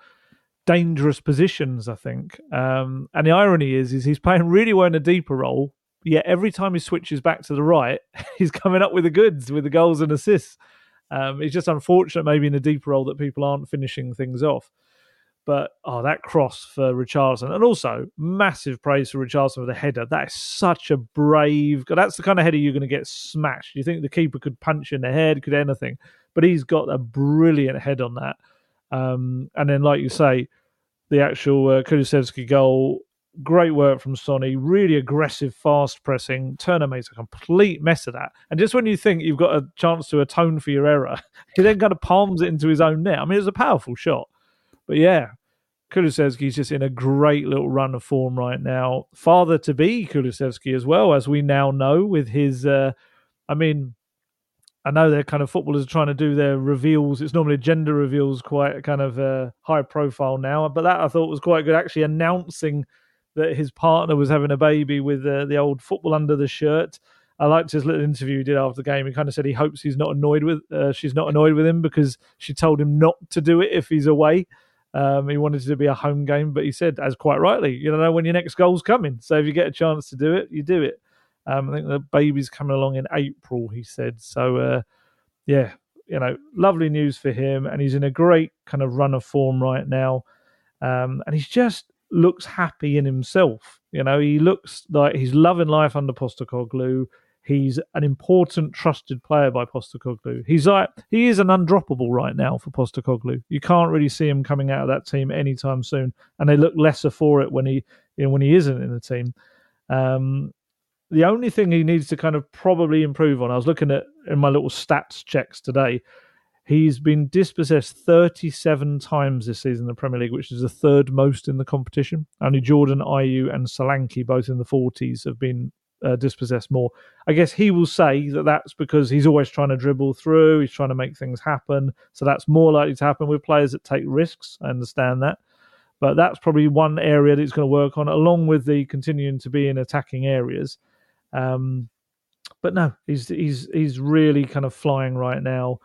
dangerous positions. I think, um, and the irony is, is he's playing really well in a deeper role. Yet every time he switches back to the right, [laughs] he's coming up with the goods, with the goals and assists. Um, it's just unfortunate, maybe in a deeper role, that people aren't finishing things off. But oh, that cross for Richarlison, and also massive praise for Richarlison with the header. That is such a brave. That's the kind of header you're going to get smashed. You think the keeper could punch in the head, could anything, but he's got a brilliant head on that. Um, and then, like you say, the actual uh, goal. Great work from Sonny. Really aggressive, fast pressing. Turner makes a complete mess of that. And just when you think you've got a chance to atone for your error, [laughs] he then kind of palms it into his own net. I mean, it was a powerful shot. But yeah, Kulusevski's just in a great little run of form right now. Father to be Kulusevski as well, as we now know with his. Uh, I mean, I know they're kind of footballers trying to do their reveals. It's normally gender reveals, quite kind of uh, high profile now. But that I thought was quite good, actually announcing that his partner was having a baby with uh, the old football under the shirt. I liked his little interview he did after the game. He kind of said he hopes he's not annoyed with uh, she's not annoyed with him because she told him not to do it if he's away. Um, he wanted it to be a home game, but he said, as quite rightly, you don't know when your next goal's coming. So if you get a chance to do it, you do it. Um, I think the baby's coming along in April, he said. So, uh, yeah, you know, lovely news for him. And he's in a great kind of run of form right now. Um, and he's just looks happy in himself. You know, he looks like he's loving life under Postecoglou. He's an important, trusted player by Postecoglou. He's like he is an undroppable right now for Postecoglou. You can't really see him coming out of that team anytime soon, and they look lesser for it when he you know, when he isn't in the team. Um, the only thing he needs to kind of probably improve on, I was looking at in my little stats checks today. He's been dispossessed 37 times this season in the Premier League, which is the third most in the competition. Only Jordan Ayew and Solanke, both in the 40s, have been uh, dispossessed more. I guess he will say that that's because he's always trying to dribble through, he's trying to make things happen. So that's more likely to happen with players that take risks. I understand that. But that's probably one area that he's going to work on, along with the continuing to be in attacking areas. Um, but no, he's he's he's really kind of flying right now.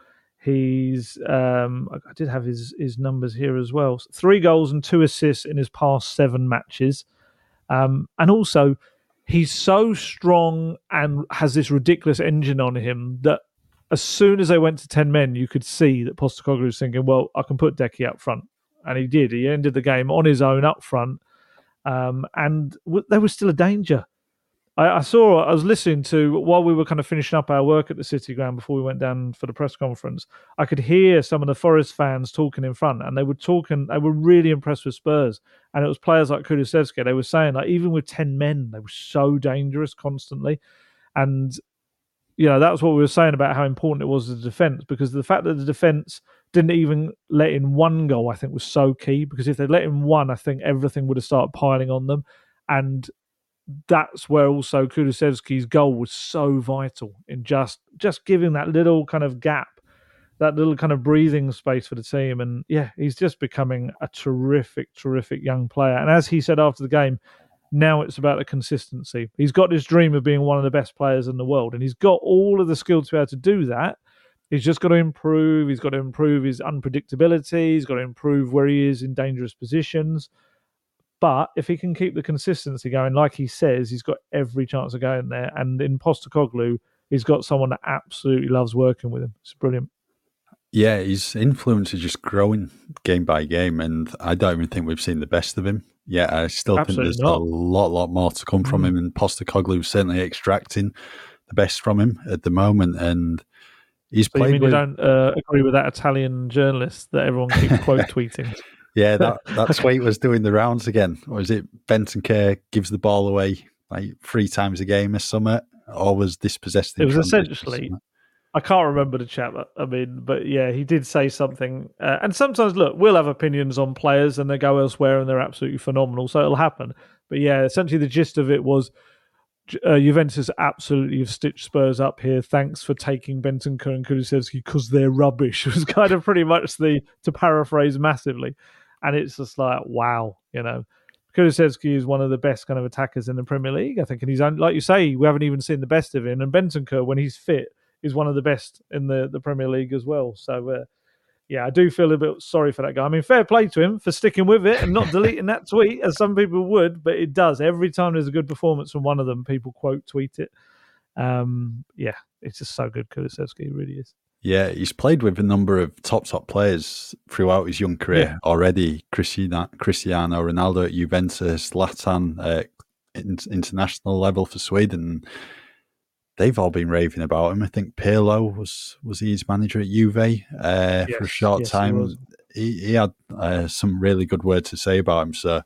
He's um, I did have his his numbers here as well: three goals and two assists in his past seven matches, um, and also he's so strong and has this ridiculous engine on him that as soon as they went to 10 men, you could see that Postecoglou was thinking, well, I can put Decky up front. And he did. He ended the game on his own up front. Um, and w- there was still a danger. I, I, saw, I was listening to, while we were kind of finishing up our work at the City Ground before we went down for the press conference, I could hear some of the Forest fans talking in front, and they were talking, they were really impressed with Spurs. And it was players like Kulusevski, they were saying, like, even with 10 men, they were so dangerous constantly. And, you know, that was what we were saying about how important it was the defence, because the fact that the defence didn't even let in one goal, I think, was so key. Because if they'd let in one, I think everything would have started piling on them. And that's where also Kulusevski's goal was so vital in just just giving that little kind of gap, that little kind of breathing space for the team. And yeah, he's just becoming a terrific, terrific young player. And as he said after the game, now it's about the consistency. He's got this dream of being one of the best players in the world, and he's got all of the skill to be able to do that. He's just got to improve. He's got to improve his unpredictability. He's got to improve where he is in dangerous positions. But if he can keep the consistency going, like he says, he's got every chance of going there. And in Postecoglou, he's got someone that absolutely loves working with him. It's brilliant.
Yeah, his influence is just growing game by game, and I don't even think we've seen the best of him. Yeah, I still Absolutely think there's not. a lot, lot more to come from mm. him, and Postecoglou certainly extracting the best from him at the moment. And he's so played. You
mean
with...
you don't uh, agree with that Italian journalist that everyone keeps quote [laughs] tweeting?
Yeah, that that tweet was doing the rounds again. Or is it Bentancur gives the ball away like three times a game or summer, Or was dispossessed?
It was essentially. I can't remember the chat. I mean, but yeah, he did say something. Uh, and sometimes, look, we'll have opinions on players, and they go elsewhere, and they're absolutely phenomenal. So it'll happen. But yeah, essentially, the gist of it was uh, Juventus absolutely have stitched Spurs up here. Thanks for taking Bentancur and Kulusevski because they're rubbish. It [laughs] was kind of pretty much the to paraphrase massively and it's just like wow, you know. Kulusevski is one of the best kind of attackers in the Premier League, I think, and he's like you say, we haven't even seen the best of him. And Bentancur, when he's fit, is one of the best in the, the Premier League as well. So, uh, yeah, I do feel a bit sorry for that guy. I mean, fair play to him for sticking with it and not deleting that tweet as some people would, but it does. Every time there's a good performance from one of them, people quote tweet it. Um, yeah, it's just so good, Kulusevski. really is.
Yeah, he's played with a number of top top players throughout his young career yeah. already. Cristiano, Cristiano Ronaldo at Juventus, Zlatan at international level for Sweden. They've all been raving about him. I think Pirlo was was he his manager at Juve uh, yes, for a short yes, time. He, he, he had uh, some really good words to say about him. So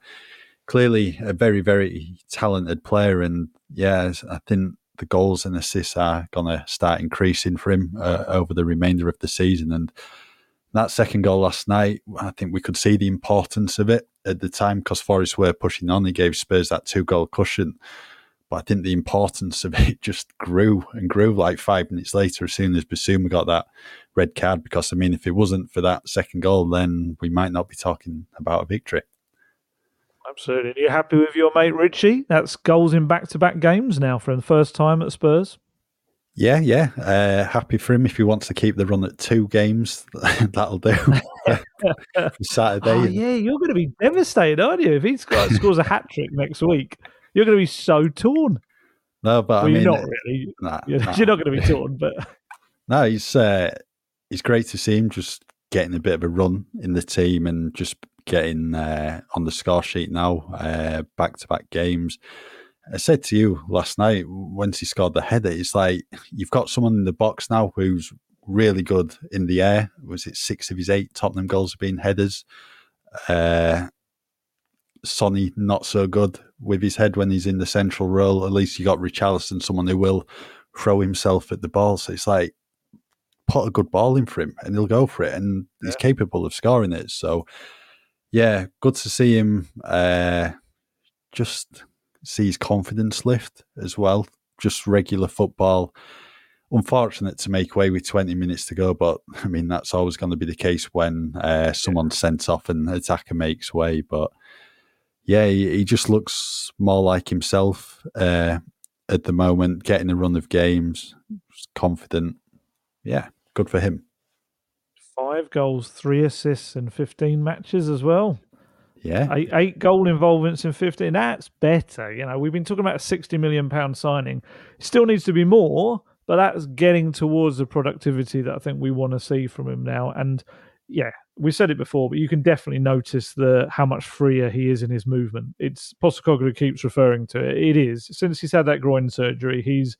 clearly a very very talented player, and yeah, I think the goals and assists are going to start increasing for him uh, over the remainder of the season. And that second goal last night, I think we could see the importance of it at the time because Forest were pushing on. He gave Spurs that two goal cushion. But I think the importance of [laughs] it just grew and grew like five minutes later as soon as Bissouma got that red card. Because, I mean, if it wasn't for that second goal, then we might not be talking about a victory.
Absolutely. Are you happy with your mate Richie? That's goals in back to back games now for the first time at Spurs.
Yeah, yeah. Uh, happy for him if he wants to keep the run at two games. [laughs] that'll do. [laughs] Saturday. Oh,
yeah, you're going to be devastated, aren't you? If he [laughs] scores a hat trick next week, you're going to be so torn.
No, but well, I mean,
you're not really. Nah, you're, nah. you're not going to be torn, but
no, he's uh, it's great to see him just getting a bit of a run in the team and just getting uh, on the score sheet now, back to back games. I said to you last night once he scored the header, it's like you've got someone in the box now who's really good in the air. Was it six of his eight Tottenham goals have been headers? Uh, Sonny not so good with his head when he's in the central role. At least you got Richarlison, someone who will throw himself at the ball. So it's like put a good ball in for him and he'll go for it, and yeah. he's capable of scoring it. So yeah, good to see him. Uh, just see his confidence lift as well. Just regular football. Unfortunate to make way with 20 minutes to go, but I mean, that's always going to be the case when uh, someone's sent off and attacker makes way. But yeah, he, he just looks more like himself uh, at the moment, getting a run of games, confident. Yeah, good for him.
Five goals, three assists in 15 matches as well.
Yeah.
Eight, eight goal involvements in 15. That's better. You know, we've been talking about a 60 million pound signing. It still needs to be more, but that's getting towards the productivity that I think we want to see from him now. And yeah, we said it before, but you can definitely notice the how much freer he is in his movement. It's Postecoglou keeps referring to it. It is since he's had that groin surgery, he's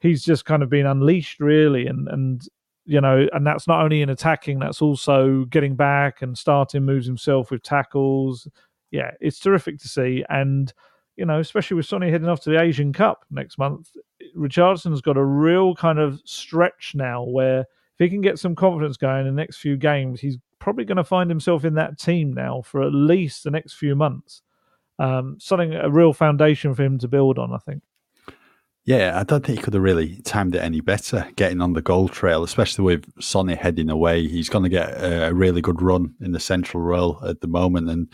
he's just kind of been unleashed really, and and you know, and that's not only in attacking, that's also getting back and starting moves himself with tackles. Yeah, it's terrific to see. And, you know, especially with Sonny heading off to the Asian Cup next month, Richarlison's got a real kind of stretch now where if he can get some confidence going in the next few games, he's probably going to find himself in that team now for at least the next few months. Um, something, a real foundation for him to build on, I think.
Yeah, I don't think he could have really timed it any better getting on the goal trail, especially with Sonny heading away. He's going to get a, really good run in the central role at the moment. And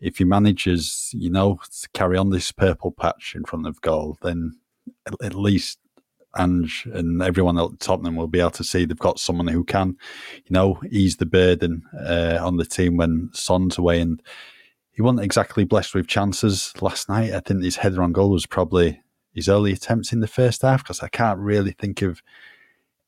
if he manages, you know, to carry on this purple patch in front of goal, then at least Ange and everyone at Tottenham will be able to see they've got someone who can, you know, ease the burden uh, on the team when Son's away. And he wasn't exactly blessed with chances last night. I think his header on goal was probably his early attempts in the first half because I can't really think of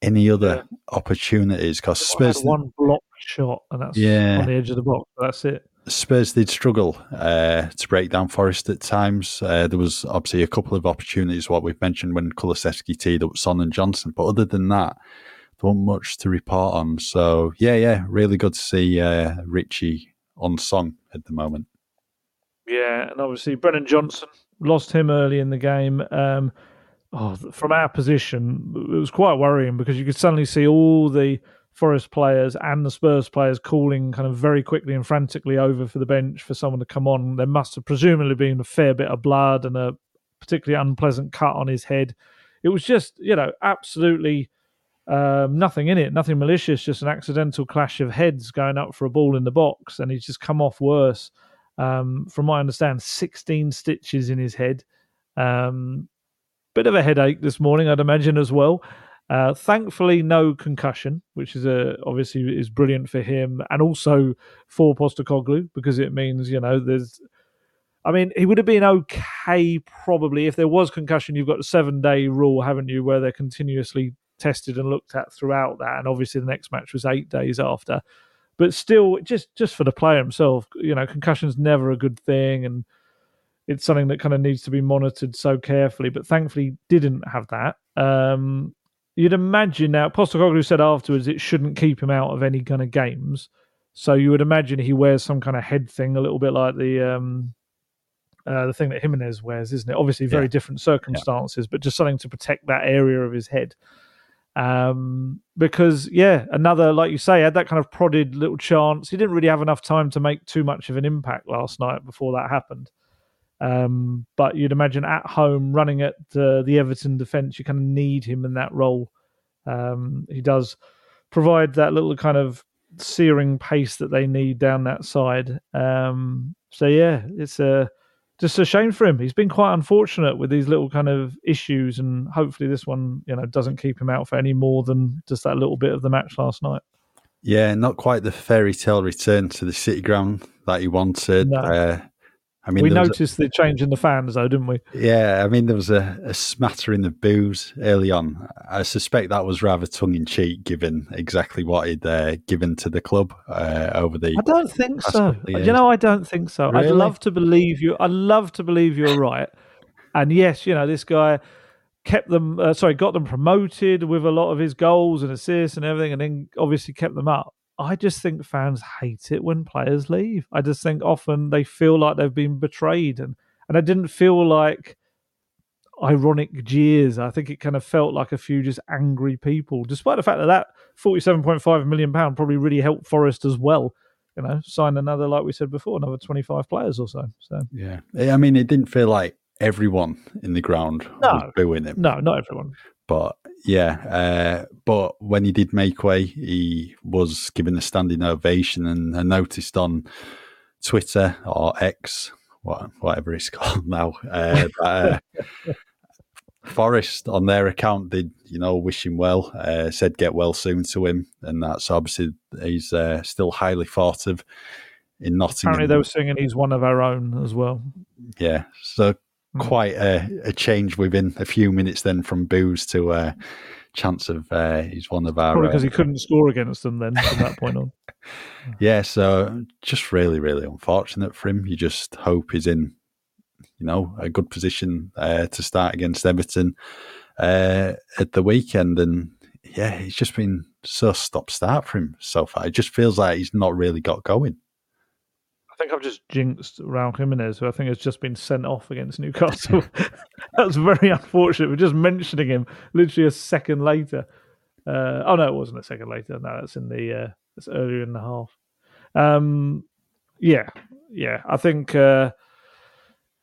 any other yeah. opportunities because Spurs
one block shot and that's yeah. on the edge of the box. That's it.
Spurs did struggle uh, to break down Forest at times. Uh, there was obviously a couple of opportunities, what we've mentioned when Kulusevski teed up Son and Johnson, but other than that, there wasn't much to report on. So yeah, yeah, really good to see uh, Richie on song at the moment.
Yeah, and obviously Brennan Johnson lost him early in the game. Um, oh, from our position, it was quite worrying because you could suddenly see all the Forest players and the Spurs players calling kind of very quickly and frantically over for the bench for someone to come on. There must have presumably been a fair bit of blood and a particularly unpleasant cut on his head. It was just, you know, absolutely um, nothing in it, nothing malicious, just an accidental clash of heads going up for a ball in the box, and he's just come off worse. Um, from what I understand, 16 stitches in his head. Um, bit of a headache this morning, I'd imagine as well. Uh, thankfully, no concussion, which is a, obviously is brilliant for him and also for Postecoglou because it means you know there's. I mean, he would have been okay probably if there was concussion. You've got the seven day rule, haven't you, where they're continuously tested and looked at throughout that, and obviously the next match was eight days after. But still, just just for the player himself, you know, concussion's never a good thing, and it's something that kind of needs to be monitored so carefully. But thankfully, didn't have that. Um, you'd imagine now, Postecoglou said afterwards it shouldn't keep him out of any kind of games. So you would imagine he wears some kind of head thing, a little bit like the um, uh, the thing that Jimenez wears, isn't it? Obviously, very yeah. different circumstances, yeah. but just something to protect that area of his head. Um, because yeah, another like you say, had that kind of prodded little chance. He didn't really have enough time to make too much of an impact last night before that happened. Um, but you'd imagine at home running at uh, the Everton defence, you kind of need him in that role. Um, he does provide that little kind of searing pace that they need down that side. Um, so yeah, it's a just a shame for him. He's been quite unfortunate with these little kind of issues, and hopefully this one, you know, doesn't keep him out for any more than just that little bit of the match last night.
Yeah, not quite the fairy tale return to the City ground that he wanted. No. Uh,
I mean, we noticed a, the change in the fans, though, didn't we?
Yeah, I mean, there was a, a smattering of boos early on. I suspect that was rather tongue in cheek, given exactly what he'd uh, given to the club uh, over the.
I don't think so. You know, I don't think so. Really? I'd love to believe you. I'd love to believe you're right. And yes, you know, this guy kept them. Uh, sorry, got them promoted with a lot of his goals and assists and everything, and then obviously kept them up. I just think fans hate it when players leave. I just think often they feel like they've been betrayed, and and I didn't feel like ironic jeers. I think it kind of felt like a few just angry people, despite the fact that that forty-seven point five million pound probably really helped Forest as well. You know, sign another, like we said before, another twenty-five players or so. So
yeah, I mean, it didn't feel like everyone in the ground no, was booing him.
No, not everyone.
But yeah, uh, but when he did make way, he was given a standing ovation, and I noticed on Twitter or X, whatever it's [laughs] called now, uh, that, uh, Forest on their account did, you know, wish him well, uh, said get well soon to him, and that's obviously he's uh, still highly thought of in Nottingham.
Apparently, they were singing he's one of our own as well.
Yeah, so. Quite a, a, change within a few minutes then from boos to uh, chance of uh, he's one of our
because uh, he couldn't score against them then from that point on. [laughs]
Yeah, so just really, really unfortunate for him. You just hope he's in, you know, a good position uh, to start against Everton uh, at the weekend, and yeah, he's just been so stop start for him so far. It just feels like he's not really got going.
I think I've just jinxed Raul Jimenez, who I think has just been sent off against Newcastle. [laughs] That's very unfortunate. We're just mentioning him literally a second later. Uh, oh no, it wasn't a second later. No, that's in the uh, that's earlier in the half. Um, yeah, yeah. I think uh,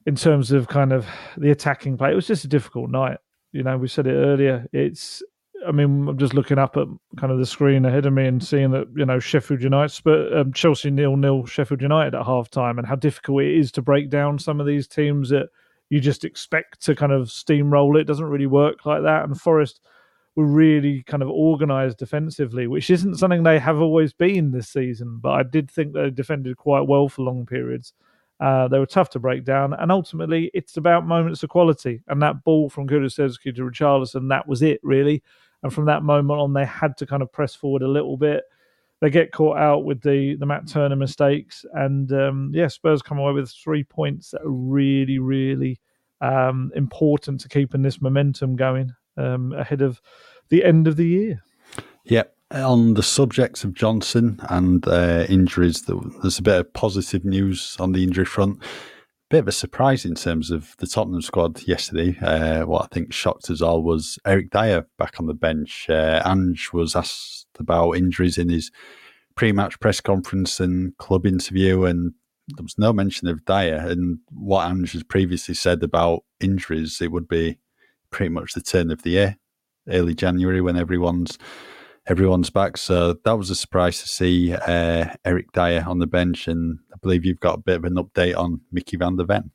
in terms of kind of the attacking play, it was just a difficult night. You know, we said it earlier. It's I mean, I'm just looking up at kind of the screen ahead of me and seeing that you know Sheffield United, but um, Chelsea nil nil Sheffield United at half time, and how difficult it is to break down some of these teams that you just expect to kind of steamroll. It doesn't really work like that, and Forest were really kind of organised defensively, which isn't something they have always been this season. But I did think they defended quite well for long periods. Uh, they were tough to break down, and ultimately, it's about moments of quality. And that ball from Kulusevski to Richarlison, that was it, really. And from that moment on, they had to kind of press forward a little bit. They get caught out with the the Matt Turner mistakes, and um, yeah, Spurs come away with three points that are really, really um, important to keeping this momentum going um, ahead of the end of the year.
Yep. On the subjects of Johnson and uh, injuries, there's a bit of positive news on the injury front bit of a surprise in terms of the Tottenham squad yesterday. Uh, what I think shocked us all was Eric Dier back on the bench. Uh, Ange was asked about injuries in his pre-match press conference and club interview, and there was no mention of Dier. And what Ange has previously said about injuries, it would be pretty much the turn of the year, early January, when everyone's everyone's back. So that was a surprise to see uh, Eric Dier on the bench, and I believe you've got a bit of an update on Mickey van der Ven.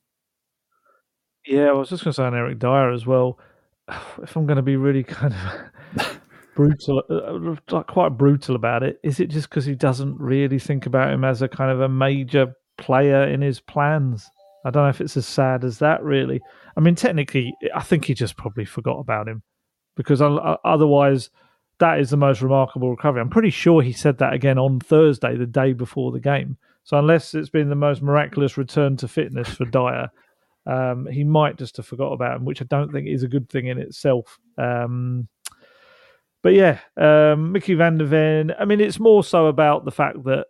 Yeah, I was just going to say on Eric Dier as well. [sighs] If I'm going to be really kind of [laughs] brutal, uh, quite brutal about it. Is it just because he doesn't really think about him as a kind of a major player in his plans? I don't know if it's as sad as that, really. I mean, technically, I think he just probably forgot about him because otherwise, that is the most remarkable recovery. I'm pretty sure he said that again on Thursday, the day before the game. So unless it's been the most miraculous return to fitness for Dier, um, he might just have forgot about him, which I don't think is a good thing in itself. Um, but yeah, um, Mickey Van der Ven. I mean, it's more so about the fact that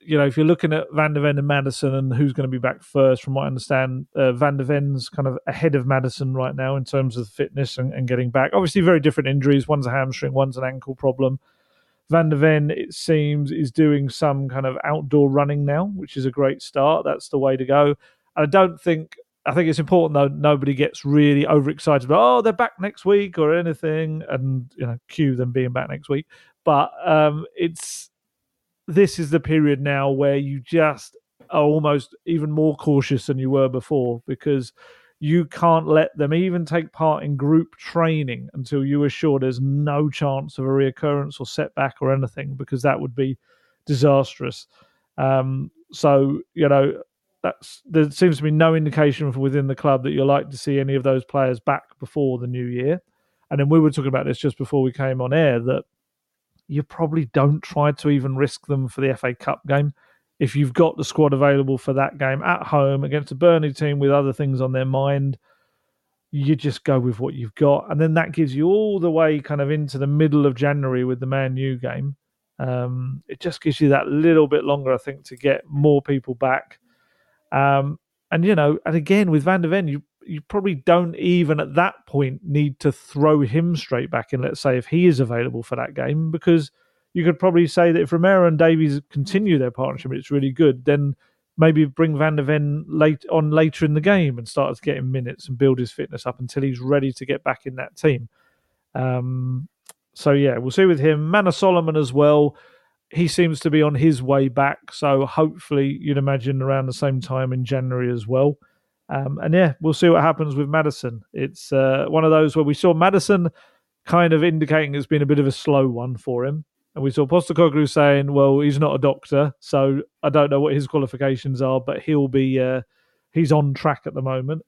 you know if you're looking at Van der Ven and Maddison and who's going to be back first, from what I understand, uh, Van der Ven's kind of ahead of Maddison right now in terms of fitness and, and getting back. Obviously, very different injuries. One's a hamstring, one's an ankle problem. Van der Ven, it seems, is doing some kind of outdoor running now, which is a great start. That's the way to go. I don't think I think it's important though nobody gets really overexcited about oh they're back next week or anything, and you know cue them being back next week. But um, it's this is the period now where you just are almost even more cautious than you were before because you can't let them even take part in group training until you are sure there's no chance of a reoccurrence or setback or anything because that would be disastrous. Um, so you know that's there seems to be no indication within the club that you're like to see any of those players back before the new year. And then we were talking about this just before we came on air that you probably don't try to even risk them for the FA Cup game. If you've got the squad available for that game at home against a Burnley team with other things on their mind, you just go with what you've got. And then that gives you all the way kind of into the middle of January with the Man U game. Um, it just gives you that little bit longer, I think, to get more people back um, and you know, and again with Van der Ven, you you probably don't even at that point need to throw him straight back in. Let's say if he is available for that game, because you could probably say that if Romero and Davies continue their partnership, it's really good. Then maybe bring Van der Ven late on later in the game and start to get him minutes and build his fitness up until he's ready to get back in that team. Um, so yeah, we'll see with him. Manor Solomon as well he seems to be on his way back. So hopefully, you'd imagine around the same time in January as well. Um, and yeah, we'll see what happens with Maddison. It's uh, one of those where we saw Maddison kind of indicating it's been a bit of a slow one for him. And we saw Postecoglou saying, well, he's not a doctor, so I don't know what his qualifications are, but he'll be, uh, he's on track at the moment.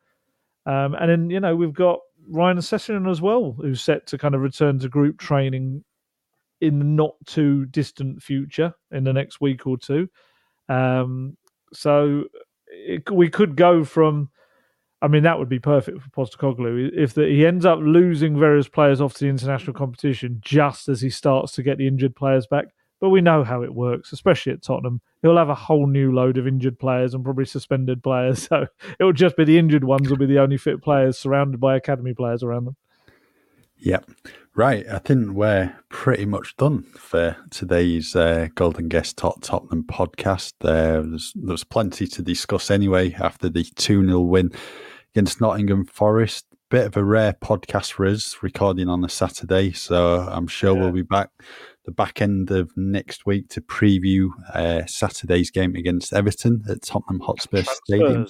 Um, and then, you know, we've got Ryan Sessegnon as well, who's set to kind of return to group training in the not too distant future in the next week or two. Um, so it, we could go from. I mean, that would be perfect for Postecoglou if the, he ends up losing various players off to the international competition just as he starts to get the injured players back. But we know how it works, especially at Tottenham. He'll have a whole new load of injured players and probably suspended players. [laughs] So it will just be the injured ones will be the only fit players surrounded by academy players around them.
Yep. Right. I think we're pretty much done for today's uh, Gold and Guest Talk Tottenham podcast. Uh, there's, there's plenty to discuss anyway after the 2 0 win against Nottingham Forest. Bit of a rare podcast for us, recording on a Saturday. So I'm sure yeah. we'll be back the back end of next week to preview uh, Saturday's game against Everton at Tottenham Hotspur Transfers. Stadium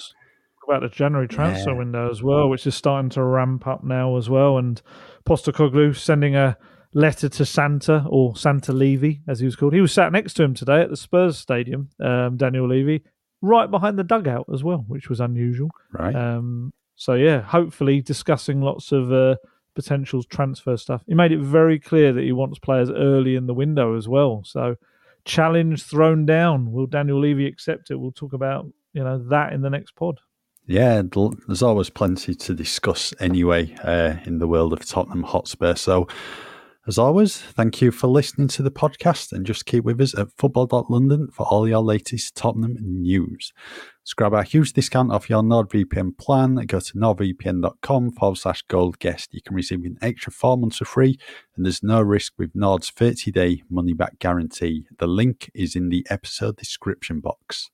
about the January transfer yeah. window as well, which is starting to ramp up now as well. And Postecoglou sending a letter to Santa or Santa Levy, as he was called. He was sat next to him today at the Spurs stadium, um, Daniel Levy, right behind the dugout as well, which was unusual.
Right.
Um, so yeah, hopefully discussing lots of uh, potential transfer stuff. He made it very clear that he wants players early in the window as well. So challenge thrown down. Will Daniel Levy accept it? We'll talk about you know that in the next pod.
Yeah, there's always plenty to discuss anyway uh, in the world of Tottenham Hotspur. So, as always, thank you for listening to the podcast and just keep with us at football.london for all your latest Tottenham news. Grab our huge discount off your NordVPN plan, go to nordvpn.com forward slash gold guest. You can receive an extra four months for free and there's no risk with Nord's 30 day money back guarantee. The link is in the episode description box.